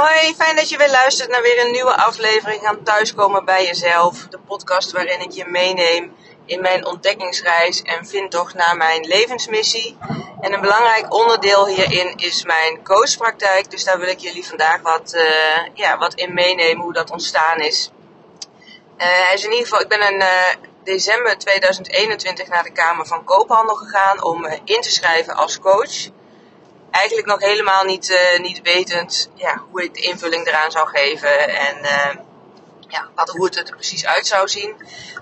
Hoi, fijn dat je weer luistert naar weer een nieuwe aflevering van Thuiskomen bij Jezelf. De podcast waarin ik je meeneem in mijn ontdekkingsreis en vindtocht naar mijn levensmissie. En een belangrijk onderdeel hierin is mijn coachpraktijk. Dus daar wil ik jullie vandaag wat, uh, ja, wat in meenemen hoe dat ontstaan is. Uh, is in ieder geval, ik ben in uh, december 2021 naar de Kamer van Koophandel gegaan om in te schrijven als coach eigenlijk nog helemaal niet, uh, niet wetend ja, hoe ik de invulling eraan zou geven en uh, ja, wat, hoe het er precies uit zou zien.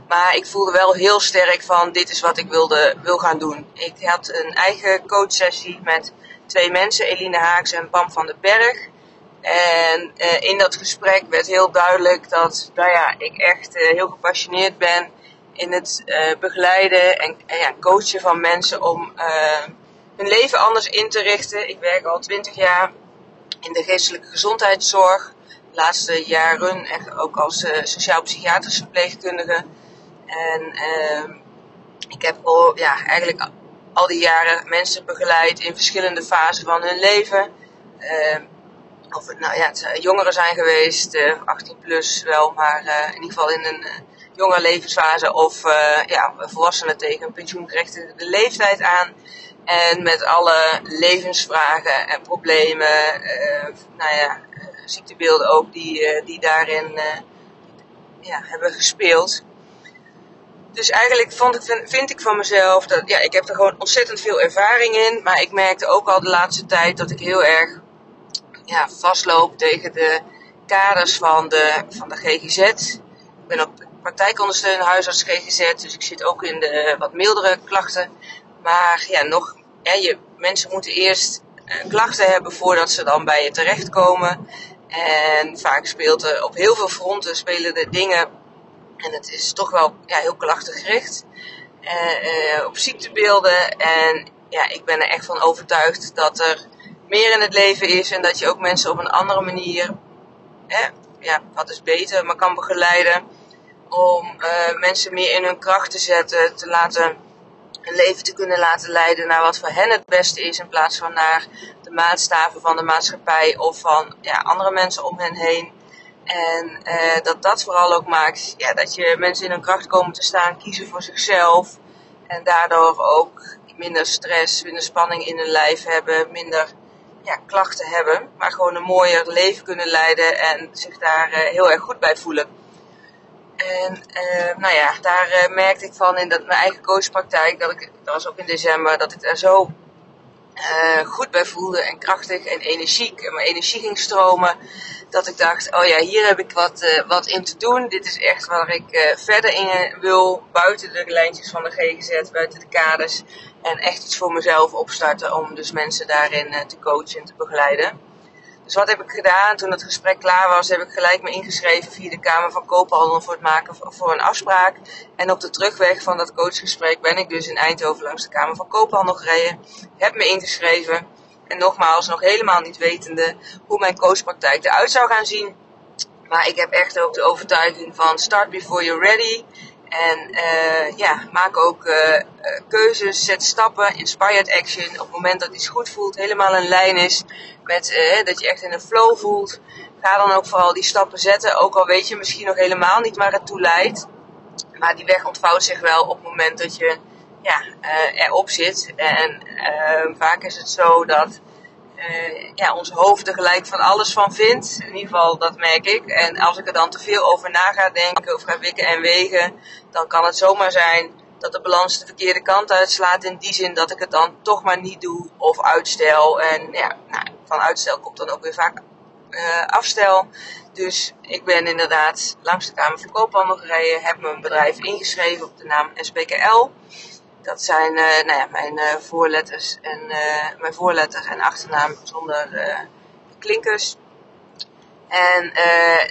Maar ik voelde wel heel sterk van dit is wat ik wilde, wil gaan doen. Ik had een eigen coachsessie met twee mensen, Eline Haaks en Pam van den Berg. En uh, in dat gesprek werd heel duidelijk dat nou ja, ik echt heel gepassioneerd ben in het begeleiden en ja, coachen van mensen om hun leven anders in te richten. Ik werk al twintig jaar in de geestelijke gezondheidszorg. De laatste jaren ook als uh, sociaal-psychiatrische verpleegkundige. En uh, ik heb al, ja, eigenlijk al die jaren mensen begeleid in verschillende fasen van hun leven. Uh, of het nou ja, jongeren zijn geweest, uh, 18 plus wel, maar uh, in ieder geval in een uh, jonge levensfase. Of ja, volwassenen tegen een pensioengerechtigde leeftijd aan. En met alle levensvragen en problemen, uh, nou ja, ziektebeelden ook, die, uh, die daarin ja, hebben gespeeld. Dus eigenlijk vond ik, vind, ik van mezelf dat, ja, ik heb er gewoon ontzettend veel ervaring in. Maar ik merkte ook al de laatste tijd dat ik heel erg ja, vastloop tegen de kaders van de, van de GGZ. Ik ben op praktijkondersteunende huisarts GGZ, dus ik zit ook in de wat mildere klachten. Maar ja, nog, ja, je, mensen moeten eerst uh, klachten hebben voordat ze dan bij je terechtkomen. En vaak speelt er op heel veel fronten spelen de dingen. En het is toch wel ja, heel klachtengericht. Uh, op ziektebeelden. En ja, ik ben er echt van overtuigd dat er meer in het leven is. En dat je ook mensen op een andere manier, ja, wat is beter, maar kan begeleiden. Om mensen meer in hun kracht te zetten, te laten leven te kunnen laten leiden naar wat voor hen het beste is, in plaats van naar de maatstaven van de maatschappij of van ja, andere mensen om hen heen. En uh, dat dat vooral ook maakt ja, dat je mensen in hun kracht komen te staan, kiezen voor zichzelf. En daardoor ook minder stress, minder spanning in hun lijf hebben, minder ja, klachten hebben. Maar gewoon een mooier leven kunnen leiden en zich daar uh, heel erg goed bij voelen. En uh, nou ja, daar uh, merkte ik van in dat, mijn eigen coachpraktijk, dat ik, dat was ook in december, dat ik daar zo uh, goed bij voelde en krachtig en energiek. En mijn energie ging stromen. Dat ik dacht, oh ja, hier heb ik wat, wat in te doen. Dit is echt waar ik verder in wil, buiten de lijntjes van de GGZ, buiten de kaders. En echt iets voor mezelf opstarten om dus mensen daarin te coachen en te begeleiden. Dus wat heb ik gedaan? Toen het gesprek klaar was, heb ik gelijk me ingeschreven via de Kamer van Koophandel voor het maken voor een afspraak. En op de terugweg van dat coachgesprek ben ik dus in Eindhoven langs de Kamer van Koophandel gereden. Heb me ingeschreven. En nogmaals, nog helemaal niet wetende hoe mijn coachpraktijk eruit zou gaan zien. Maar ik heb echt ook de overtuiging van start before you're ready. En uh, ja, maak ook uh, keuzes, zet stappen, inspired action. Op het moment dat iets goed voelt, helemaal in lijn is met dat je echt in een flow voelt. Ga dan ook vooral die stappen zetten. Ook al weet je misschien nog helemaal niet waar het toe leidt. Maar die weg ontvouwt zich wel op het moment dat je ja, erop zit. En vaak is het zo dat uh, ja, ons hoofd er gelijk van alles van vindt. In ieder geval, dat merk ik. En als ik er dan te veel over na ga denken of ga wikken en wegen, dan kan het zomaar zijn dat de balans de verkeerde kant uitslaat. In die zin dat ik het dan toch maar niet doe of uitstel. En ja, nou, van uitstel komt dan ook weer vaak uh, afstel. Dus ik ben inderdaad langs de Kamer van Koophandel gereden, heb mijn bedrijf ingeschreven op de naam SPKL. Dat zijn uh, nou ja, mijn uh, voorletters en uh, mijn voorletter en achternaam zonder klinkers. En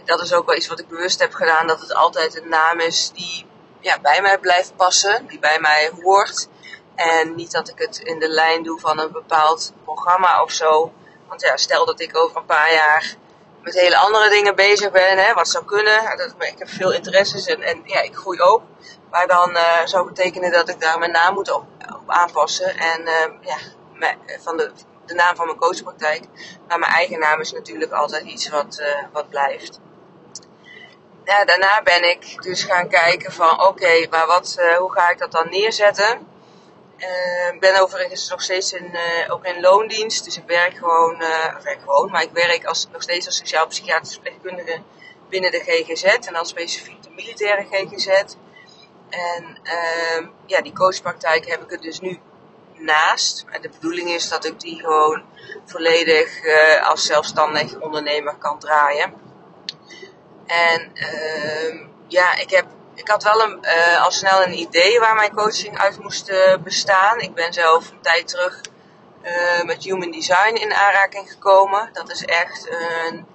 dat is ook wel iets wat ik bewust heb gedaan, dat het altijd een naam is die ja, bij mij blijft passen, die bij mij hoort. En niet dat ik het in de lijn doe van een bepaald programma of zo. Want ja, stel dat ik over een paar jaar met hele andere dingen bezig ben, hè, wat zou kunnen. Ik heb veel interesses en, en ja, ik groei ook. Maar dan uh, zou betekenen dat ik daar mijn naam moet op, aanpassen. En uh, ja, van de de naam van mijn coachpraktijk. Maar mijn eigen naam is natuurlijk altijd iets wat, uh, wat blijft. Daarna ben ik dus gaan kijken van oké, maar wat, uh, hoe ga ik dat dan neerzetten? Ik uh, ben overigens nog steeds in, uh, ook in loondienst, dus ik werk gewoon, of werk gewoon, maar ik werk als, nog steeds als sociaal-psychiatrisch verpleegkundige binnen de GGZ en dan specifiek de militaire GGZ. En uh, ja, die coachpraktijk heb ik er dus nu naast. En de bedoeling is dat ik die gewoon volledig als zelfstandig ondernemer kan draaien. En uh, ja, ik, heb, ik had wel een, uh, al snel een idee waar mijn coaching uit moest uh, bestaan. Ik ben zelf een tijd terug met Human Design in aanraking gekomen. Dat is echt een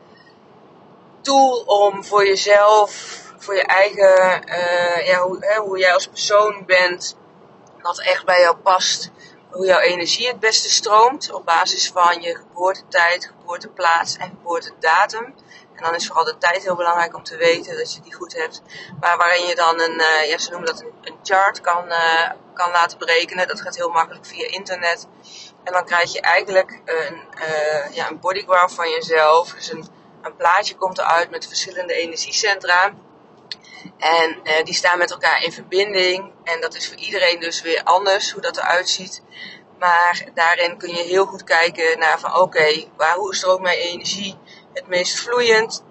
tool om voor jezelf voor je eigen, ja, hoe, hè, hoe jij als persoon bent, wat echt bij jou past, hoe jouw energie het beste stroomt op basis van je geboortetijd, geboorteplaats en geboortedatum. En dan is vooral de tijd heel belangrijk om te weten dat je die goed hebt. Maar waarin je dan een, uh, ja, ze noemen dat een, chart kan, uh, kan laten berekenen. Dat gaat heel makkelijk via internet. En dan krijg je eigenlijk een, uh, ja, een bodygraph van jezelf. Dus een, een plaatje komt eruit met verschillende energiecentra. En die staan met elkaar in verbinding. En dat is voor iedereen dus weer anders hoe dat eruit ziet. Maar daarin kun je heel goed kijken naar van oké, waar hoe stroomt mijn energie het meest vloeiend?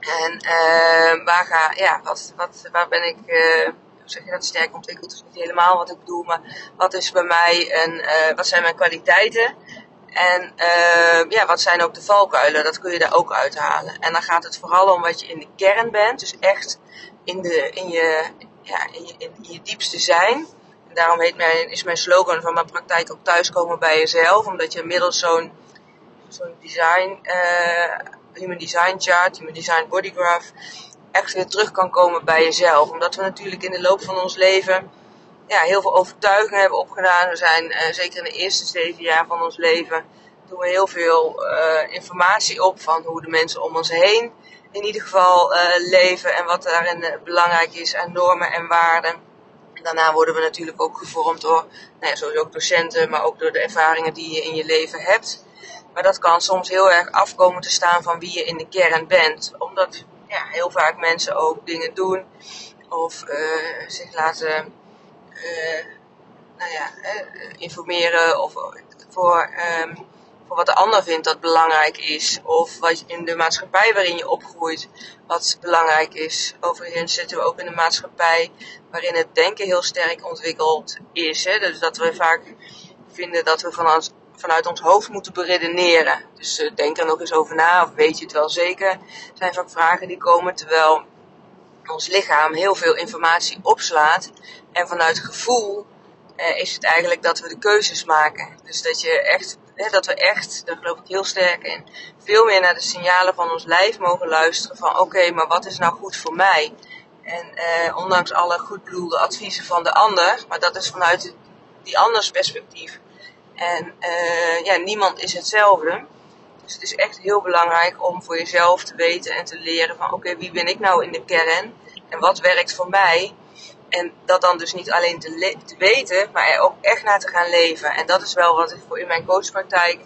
En uh, waar ga, ja, wat, wat, waar ben ik, uh, hoe zeg je dat, sterk ontwikkeld? Is niet helemaal wat ik bedoel, maar wat is bij mij en uh, wat zijn mijn kwaliteiten? En ja, wat zijn ook de valkuilen? Dat kun je daar ook uithalen. En dan gaat het vooral om wat je in de kern bent. Dus echt in, de, in, je, ja, in, je, in je diepste zijn. En daarom heet mijn, is mijn slogan van mijn praktijk ook thuiskomen bij jezelf. Omdat je middels zo'n zo'n design, uh, human design chart, human design bodygraph, echt weer terug kan komen bij jezelf. Omdat we natuurlijk in de loop van ons leven ja, heel veel overtuigingen hebben opgedaan. We zijn uh, zeker in de eerste zeven jaar van ons leven doen we heel veel uh, informatie op van hoe de mensen om ons heen in ieder geval leven en wat daarin belangrijk is aan normen en waarden. En daarna worden we natuurlijk ook gevormd door, nou ja, sowieso ook docenten, maar ook door de ervaringen die je in je leven hebt. Maar dat kan soms heel erg afkomen te staan van wie je in de kern bent. Omdat ja, heel vaak mensen ook dingen doen of uh, zich laten uh, nou ja, informeren of voor um, voor wat de ander vindt dat belangrijk is. Of wat in de maatschappij waarin je opgroeit wat belangrijk is. Overigens zitten we ook in een maatschappij waarin het denken heel sterk ontwikkeld is. Hè? Dus dat we vaak vinden dat we vanuit, vanuit ons hoofd moeten beredeneren. Dus uh, denk er nog eens over na, of weet je het wel zeker. zijn vaak vragen die komen terwijl ons lichaam heel veel informatie opslaat. En vanuit gevoel uh, is het eigenlijk dat we de keuzes maken. Dus dat je echt dat we echt, daar geloof ik heel sterk in, veel meer naar de signalen van ons lijf mogen luisteren van oké, maar wat is nou goed voor mij? En eh, ondanks alle goed bedoelde adviezen van de ander, maar dat is vanuit die anders perspectief. En uh, ja, niemand is hetzelfde. Dus het is echt heel belangrijk om voor jezelf te weten en te leren van oké, wie ben ik nou in de kern? En wat werkt voor mij? En dat dan dus niet alleen te, te, weten, maar er ook echt naar te gaan leven. En dat is wel wat ik voor in mijn coachpraktijk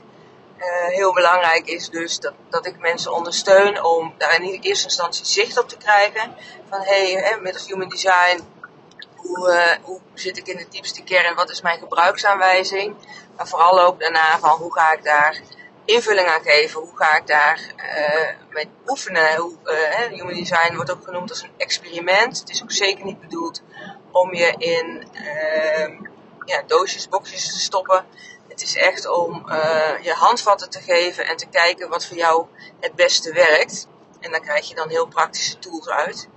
uh, heel belangrijk is. Dus dat, dat ik mensen ondersteun om daar in eerste instantie zicht op te krijgen. Van hé, hey, middels human design, hoe, uh, hoe zit ik in de diepste kern? Wat is mijn gebruiksaanwijzing? Maar vooral ook daarna van hoe ga ik daar invulling aan geven. Hoe ga ik daar uh, mee oefenen? Hoe, uh, human design wordt ook genoemd als een experiment. Het is ook zeker niet bedoeld om je in uh, ja, doosjes, boxjes te stoppen. Het is echt om je handvatten te geven en te kijken wat voor jou het beste werkt. En daar krijg je dan heel praktische tools uit.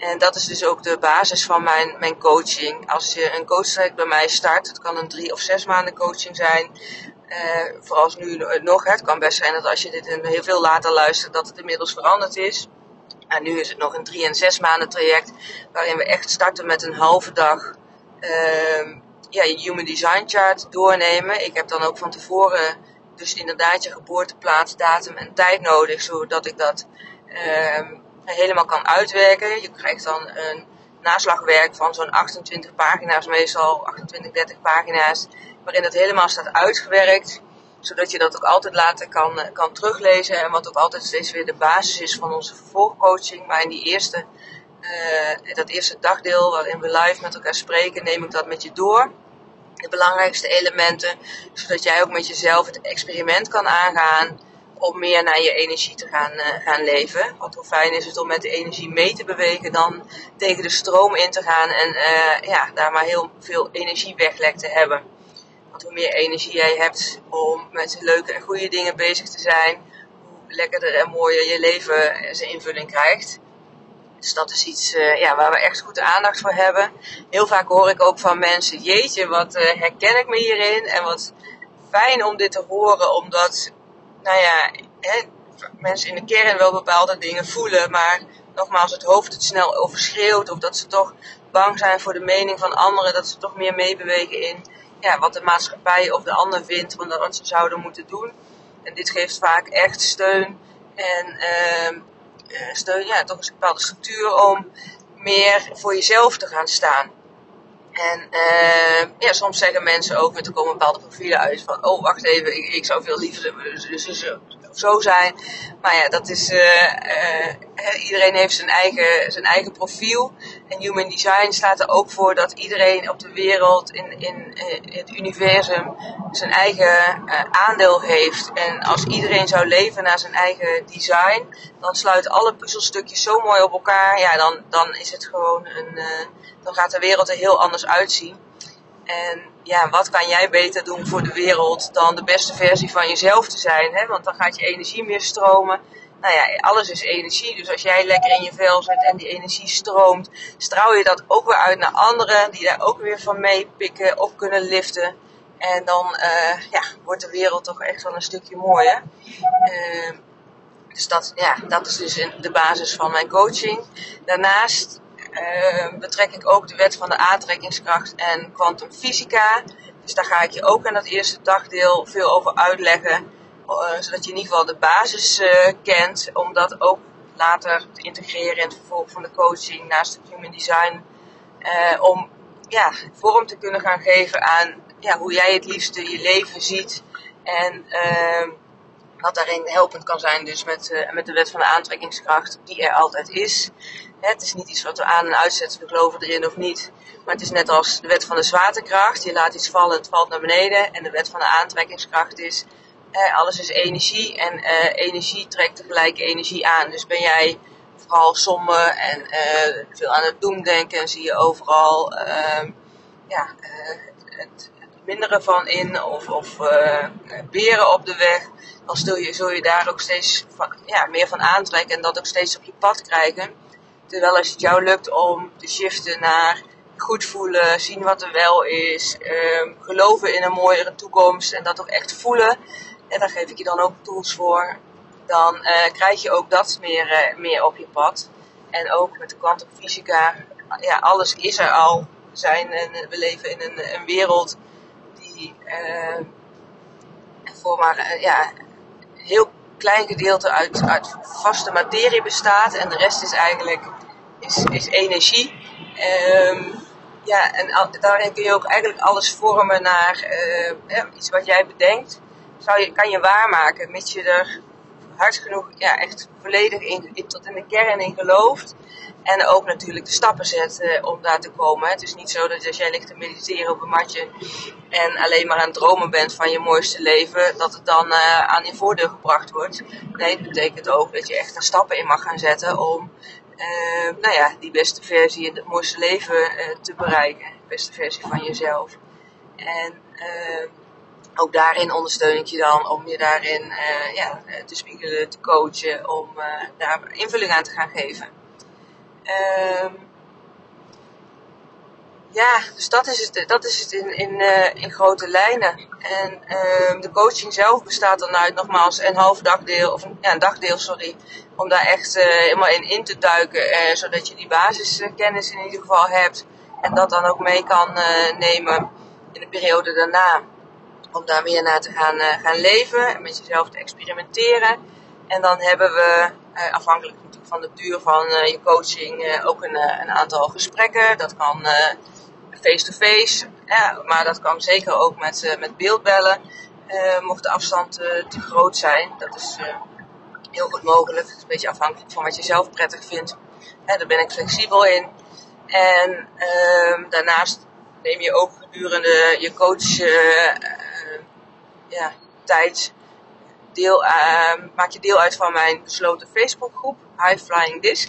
En dat is dus ook de basis van mijn, mijn coaching. Als je een coachtraject bij mij start, het kan een drie of zes maanden coaching zijn, uh, vooral nu nog, het kan best zijn dat als je dit heel veel later luistert, dat het inmiddels veranderd is. En nu is het nog een drie en zes maanden traject, waarin we echt starten met een halve dag uh, ja, je Human Design Chart doornemen. Ik heb dan ook van tevoren dus inderdaad je geboorteplaats, datum en tijd nodig, zodat ik dat uh, helemaal kan uitwerken. Je krijgt dan een naslagwerk van zo'n 28 pagina's, meestal 28, 30 pagina's, waarin het helemaal staat uitgewerkt. Zodat je dat ook altijd later kan, kan teruglezen. En wat ook altijd steeds weer de basis is van onze vervolgcoaching. Maar in die eerste, dat eerste dagdeel waarin we live met elkaar spreken, neem ik dat met je door de belangrijkste elementen, zodat jij ook met jezelf het experiment kan aangaan om meer naar je energie te gaan, uh, gaan leven. Want hoe fijn is het om met de energie mee te bewegen dan tegen de stroom in te gaan en uh, ja, daar maar heel veel energie weglek te hebben. Want hoe meer energie jij hebt om met leuke en goede dingen bezig te zijn, hoe lekkerder en mooier je leven zijn invulling krijgt. Dus dat is iets uh, ja, waar we echt goed aandacht voor hebben. Heel vaak hoor ik ook van mensen, jeetje, wat herken ik me hierin. En wat fijn om dit te horen, omdat, nou ja, mensen in de kern wel bepaalde dingen voelen. Maar nogmaals, het hoofd het snel overschreeuwt. Of dat ze toch bang zijn voor de mening van anderen. Dat ze toch meer meebewegen in ja, wat de maatschappij of de ander vindt. Van wat ze zouden moeten doen. En dit geeft vaak echt steun. En... Uh, eh, steun, ja, toch een bepaalde structuur om meer voor jezelf te gaan staan. En uh, ja, soms zeggen mensen ook, met er komen bepaalde profielen uit van, oh wacht even, ik, zou veel liever zo, zo zijn. Maar ja, dat is, uh, uh, iedereen heeft zijn eigen, zijn eigen profiel. En Human Design staat er ook voor dat iedereen op de wereld, in, in, in het universum, zijn eigen aandeel heeft. En als iedereen zou leven naar zijn eigen design, dan sluiten alle puzzelstukjes zo mooi op elkaar. Ja, dan, dan is het gewoon een dan gaat de wereld er heel anders uitzien. En ja, wat kan jij beter doen voor de wereld dan de beste versie van jezelf te zijn? Hè? Want dan gaat je energie meer stromen. Nou ja, alles is energie. Dus als jij lekker in je vel zit en die energie stroomt, straal je dat ook weer uit naar anderen die daar ook weer van meepikken, op kunnen liften. En dan uh, ja, wordt de wereld toch echt wel een stukje mooier. Uh, dus dat, ja, dat is dus de basis van mijn coaching. Daarnaast uh, betrek ik ook de wet van de aantrekkingskracht en kwantumfysica. Dus daar ga ik je ook in dat eerste dagdeel veel over uitleggen. Uh, zodat je in ieder geval de basis uh, kent. Om dat ook later te integreren in het vervolg van de coaching naast het human design. Uh, om ja, vorm te kunnen gaan geven aan ja, hoe jij het liefste je leven ziet. En wat daarin helpend kan zijn, dus met, met de wet van de aantrekkingskracht, die er altijd is. Het is niet iets wat we aan en uitzetten, we geloven erin of niet. Maar het is net als de wet van de zwaartekracht. Je laat iets vallen, het valt naar beneden. En de wet van de aantrekkingskracht is, eh, alles is energie. En eh, energie trekt tegelijk energie aan. Dus ben jij vooral somber en eh, veel aan het doemdenken. En zie je overal ehm, ja, het, het, mindere van in. Of, of beren op de weg. Dan zul je, zul je daar ook steeds ja, meer van aantrekken. En dat ook steeds op je pad krijgen. Terwijl als het jou lukt om te shiften naar goed voelen, zien wat er wel is, um, geloven in een mooiere toekomst en dat ook echt voelen. En daar geef ik je dan ook tools voor. Dan uh, krijg je ook dat meer, uh, meer op je pad. En ook met de kwantumfysica, ja, alles is er al. We, zijn, we leven in een, een wereld die uh, voor maar ja, heel klein gedeelte uit, uit vaste materie bestaat. En de rest is eigenlijk is, is energie. Um, ja, en daarin kun je ook eigenlijk alles vormen naar iets wat jij bedenkt. Kan je waarmaken, mits je er hard genoeg, ja, echt volledig in, tot in de kern in gelooft. En ook natuurlijk de stappen zet uh, om daar te komen. Het is niet zo dat als jij ligt te mediteren op een matje en alleen maar aan het dromen bent van je mooiste leven, dat het dan uh, aan je voordeel gebracht wordt. Nee, het betekent ook dat je echt er stappen in mag gaan zetten om uh, nou ja, die beste versie in het mooiste leven te bereiken. De beste versie van jezelf. En ook daarin ondersteun ik je dan om je daarin ja, te spiegelen, te coachen, om daar invulling aan te gaan geven. Ehm, ja, dus dat is het, dat is het in, in, in grote lijnen. En uh, de coaching zelf bestaat dan uit nogmaals een half dagdeel, of ja, een dagdeel, sorry, om daar echt helemaal in in te duiken, zodat je die basiskennis in ieder geval hebt en dat dan ook mee kan nemen in de periode daarna. Om daar meer naar te gaan, gaan leven en met jezelf te experimenteren. En dan hebben we, afhankelijk natuurlijk van de duur van je coaching, ook een, een aantal gesprekken. Dat kan face-to-face, -face, ja, maar dat kan zeker ook met, met beeldbellen. mocht de afstand te groot zijn. Dat is heel goed mogelijk. Het is een beetje afhankelijk van wat je zelf prettig vindt. daar ben ik flexibel in. En ehm, daarnaast neem je ook gedurende je coach ja, tijd deel, uh, maak je deel uit van mijn besloten Facebookgroep, High Flying Disc.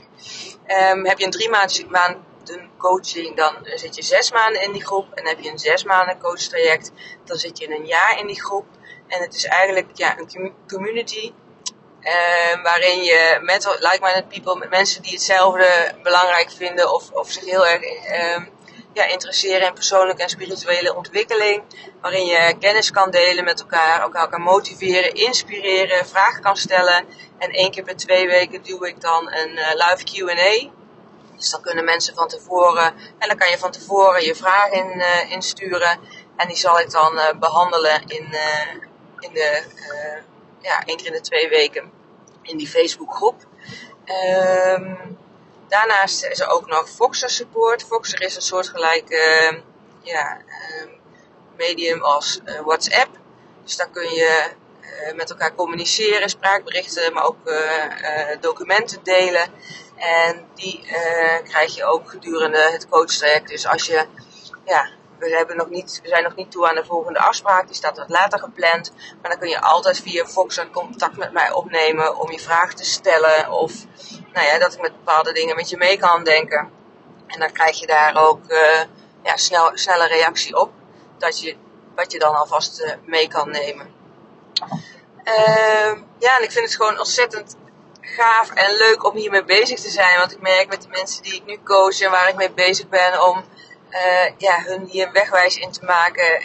Um, heb je een drie maanden coaching, dan zit je zes maanden in die groep. En heb je een zes maanden coach traject, dan zit je een jaar in die groep. En het is eigenlijk ja, een community uh, waarin je met like-minded people, met mensen die hetzelfde belangrijk vinden of, of zich heel erg ja, interesseren in persoonlijke en spirituele ontwikkeling. Waarin je kennis kan delen met elkaar, elkaar kan motiveren, inspireren, vragen kan stellen. En één keer per twee weken doe ik dan een uh, live QA. Dus dan kunnen mensen van tevoren, en dan kan je van tevoren je vragen in, uh, insturen. En die zal ik dan uh, behandelen in, in de, ja, één keer in de twee weken in die Facebookgroep. Um, Daarnaast is er ook nog Voxer support. Voxer is een soortgelijk uh, ja, uh, medium als uh, WhatsApp. Dus dan kun je uh, met elkaar communiceren, spraakberichten, maar ook documenten delen. En die krijg je ook gedurende het coachtraject. Dus als je ja, we, hebben nog niet, we zijn nog niet toe aan de volgende afspraak. Die staat wat later gepland. Maar dan kun je altijd via Voxer contact met mij opnemen om je vraag te stellen. Of nou ja, dat ik met bepaalde dingen met je mee kan denken. En dan krijg je daar ook uh, ja, snel, snelle reactie op. Dat je, wat je dan alvast uh, mee kan nemen. Uh, ja, en ik vind het gewoon ontzettend gaaf en leuk om hiermee bezig te zijn. Want ik merk met de mensen die ik nu coach en waar ik mee bezig ben om uh, ja, hun hier een wegwijs in te maken.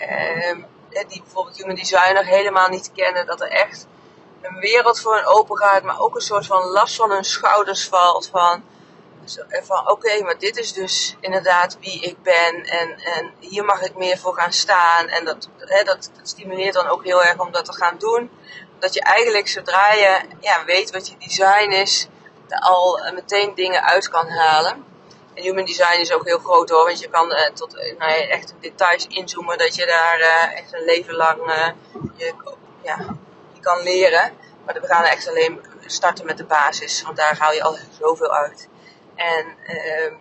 die bijvoorbeeld human design nog helemaal niet kennen. Dat er echt een wereld voor hen open gaat, maar ook een soort van last van hun schouders valt. Van, van oké, maar dit is dus inderdaad wie ik ben en, en hier mag ik meer voor gaan staan. En dat, hè, dat, stimuleert dan ook heel erg om dat te gaan doen. Dat je eigenlijk zodra je ja, weet wat je design is, er al meteen dingen uit kan halen. En human design is ook heel groot hoor, want je kan uh, tot uh, nou echt details inzoomen dat je daar uh, echt een leven lang je, ja, kan leren. Maar we gaan echt alleen starten met de basis, want daar haal je al zoveel uit. En uh,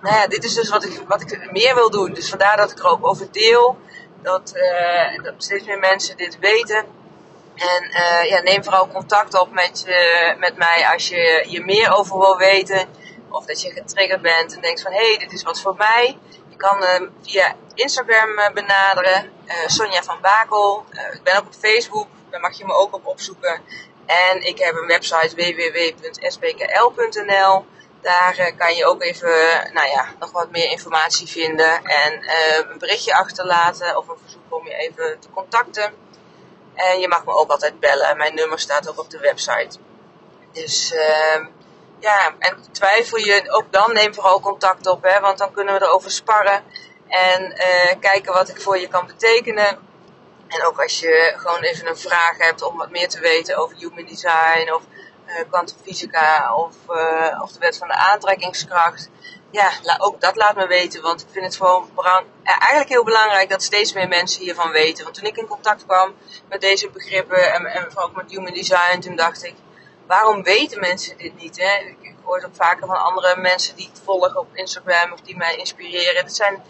nou ja, dit is dus wat ik, wat ik meer wil doen. Dus vandaar dat ik er ook over deel. Dat, dat steeds meer mensen dit weten. En ja, neem vooral contact op met, met mij als je je meer over wil weten. Of dat je getriggerd bent en denkt van hé, hey, dit is wat voor mij. Je kan via Instagram benaderen. Sonja van Bakel. ik ben ook op Facebook. Daar mag je me ook op opzoeken. En ik heb een website www.sbkl.nl. Daar uh, kan je ook even, nou ja, nog wat meer informatie vinden. En uh, een berichtje achterlaten of een verzoek om je even te contacten. En je mag me ook altijd bellen. Mijn nummer staat ook op de website. Dus uh, ja, en twijfel je ook dan, neem vooral contact op. Hè, want dan kunnen we erover sparren. En uh, kijken wat ik voor je kan betekenen. En ook als je gewoon even een vraag hebt om wat meer te weten over human design of uh, of, uh, of de wet van de aantrekkingskracht. Ja, ook dat laat me weten, want ik vind het gewoon eigenlijk heel belangrijk dat steeds meer mensen hiervan weten. Want toen ik in contact kwam met deze begrippen en, en ook met human design, toen dacht ik, waarom weten mensen dit niet? Hè? Ik hoor het ook vaker van andere mensen die ik volg op Instagram of die mij inspireren. Het zijn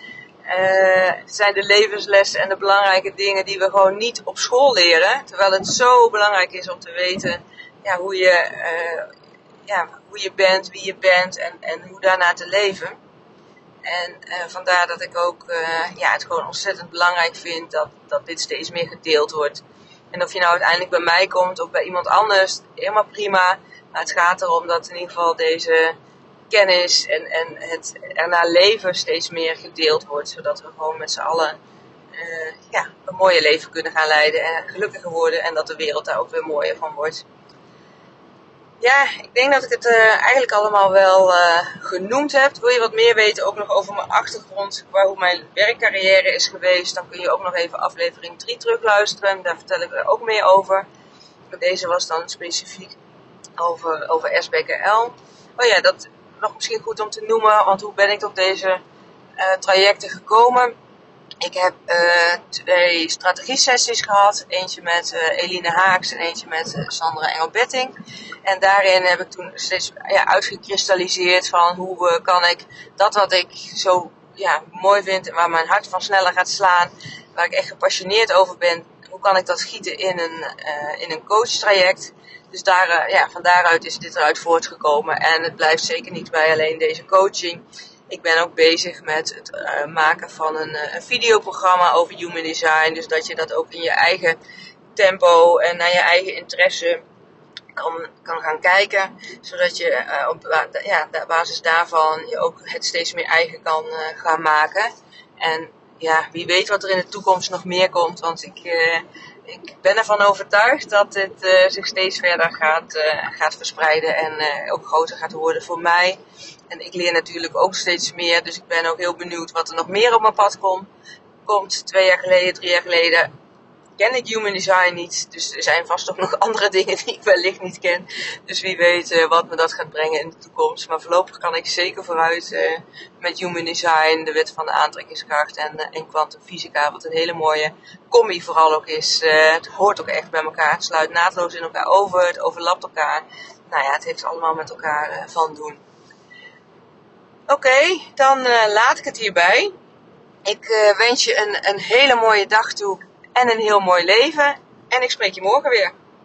het zijn de levenslessen en de belangrijke dingen die we gewoon niet op school leren. Terwijl het zo belangrijk is om te weten ja, hoe, je, uh, ja, hoe je bent, wie je bent en, en hoe daarna te leven. En uh, vandaar dat ik ook ja, het gewoon ontzettend belangrijk vind dat, dat dit steeds meer gedeeld wordt. En of je nou uiteindelijk bij mij komt of bij iemand anders, helemaal prima. Maar het gaat erom dat in ieder geval deze kennis en, en het erna leven steeds meer gedeeld wordt. Zodat we gewoon met z'n allen uh, ja, een mooie leven kunnen gaan leiden en gelukkiger worden. En dat de wereld daar ook weer mooier van wordt. Ja, ik denk dat ik het uh, eigenlijk allemaal wel uh, genoemd heb. Wil je wat meer weten, ook nog over mijn achtergrond, waar hoe mijn werkcarrière is geweest, dan kun je ook nog even aflevering 3 terugluisteren. Daar vertel ik er ook meer over. Deze was dan specifiek over, over SBKL. Oh ja, dat nog misschien goed om te noemen, want hoe ben ik tot deze uh, trajecten gekomen? Ik heb uh, twee strategie-sessies gehad. Eentje met uh, Eline Haaks en eentje met uh, Sandra Engel-Betting. En daarin heb ik toen steeds ja, uitgekristalliseerd van hoe kan ik dat wat ik zo ja, mooi vind en waar mijn hart van sneller gaat slaan, waar ik echt gepassioneerd over ben, hoe kan ik dat gieten in een, in een coachtraject. Dus daar, ja, van daaruit is dit eruit voortgekomen. En het blijft zeker niet bij alleen deze coaching. Ik ben ook bezig met het uh, maken van een, uh, een, videoprogramma over human design. Dus dat je dat ook in je eigen tempo en naar je eigen interesse kan, kan gaan kijken. Zodat je uh, op ja, basis daarvan je ook het steeds meer eigen kan gaan maken. En ja, wie weet wat er in de toekomst nog meer komt. Want ik, ik ben ervan overtuigd dat dit zich steeds verder gaat, gaat verspreiden en ook groter gaat worden voor mij. En ik leer natuurlijk ook steeds meer. Dus ik ben ook heel benieuwd wat er nog meer op mijn pad komt. Komt twee jaar geleden, drie jaar geleden ken ik human design niet. Dus er zijn vast ook nog andere dingen die ik wellicht niet ken. Dus wie weet uh, wat me dat gaat brengen in de toekomst. Maar voorlopig kan ik zeker vooruit uh, met human design, de wet van de aantrekkingskracht en, uh, en kwantumfysica. Wat een hele mooie combi vooral ook is. het hoort ook echt bij elkaar. Het sluit naadloos in elkaar over. Het overlapt elkaar. Nou ja, het heeft allemaal met elkaar van doen. Oké, dan uh, laat ik het hierbij. Ik uh, wens je een, een hele mooie dag toe en een heel mooi leven. En ik spreek je morgen weer.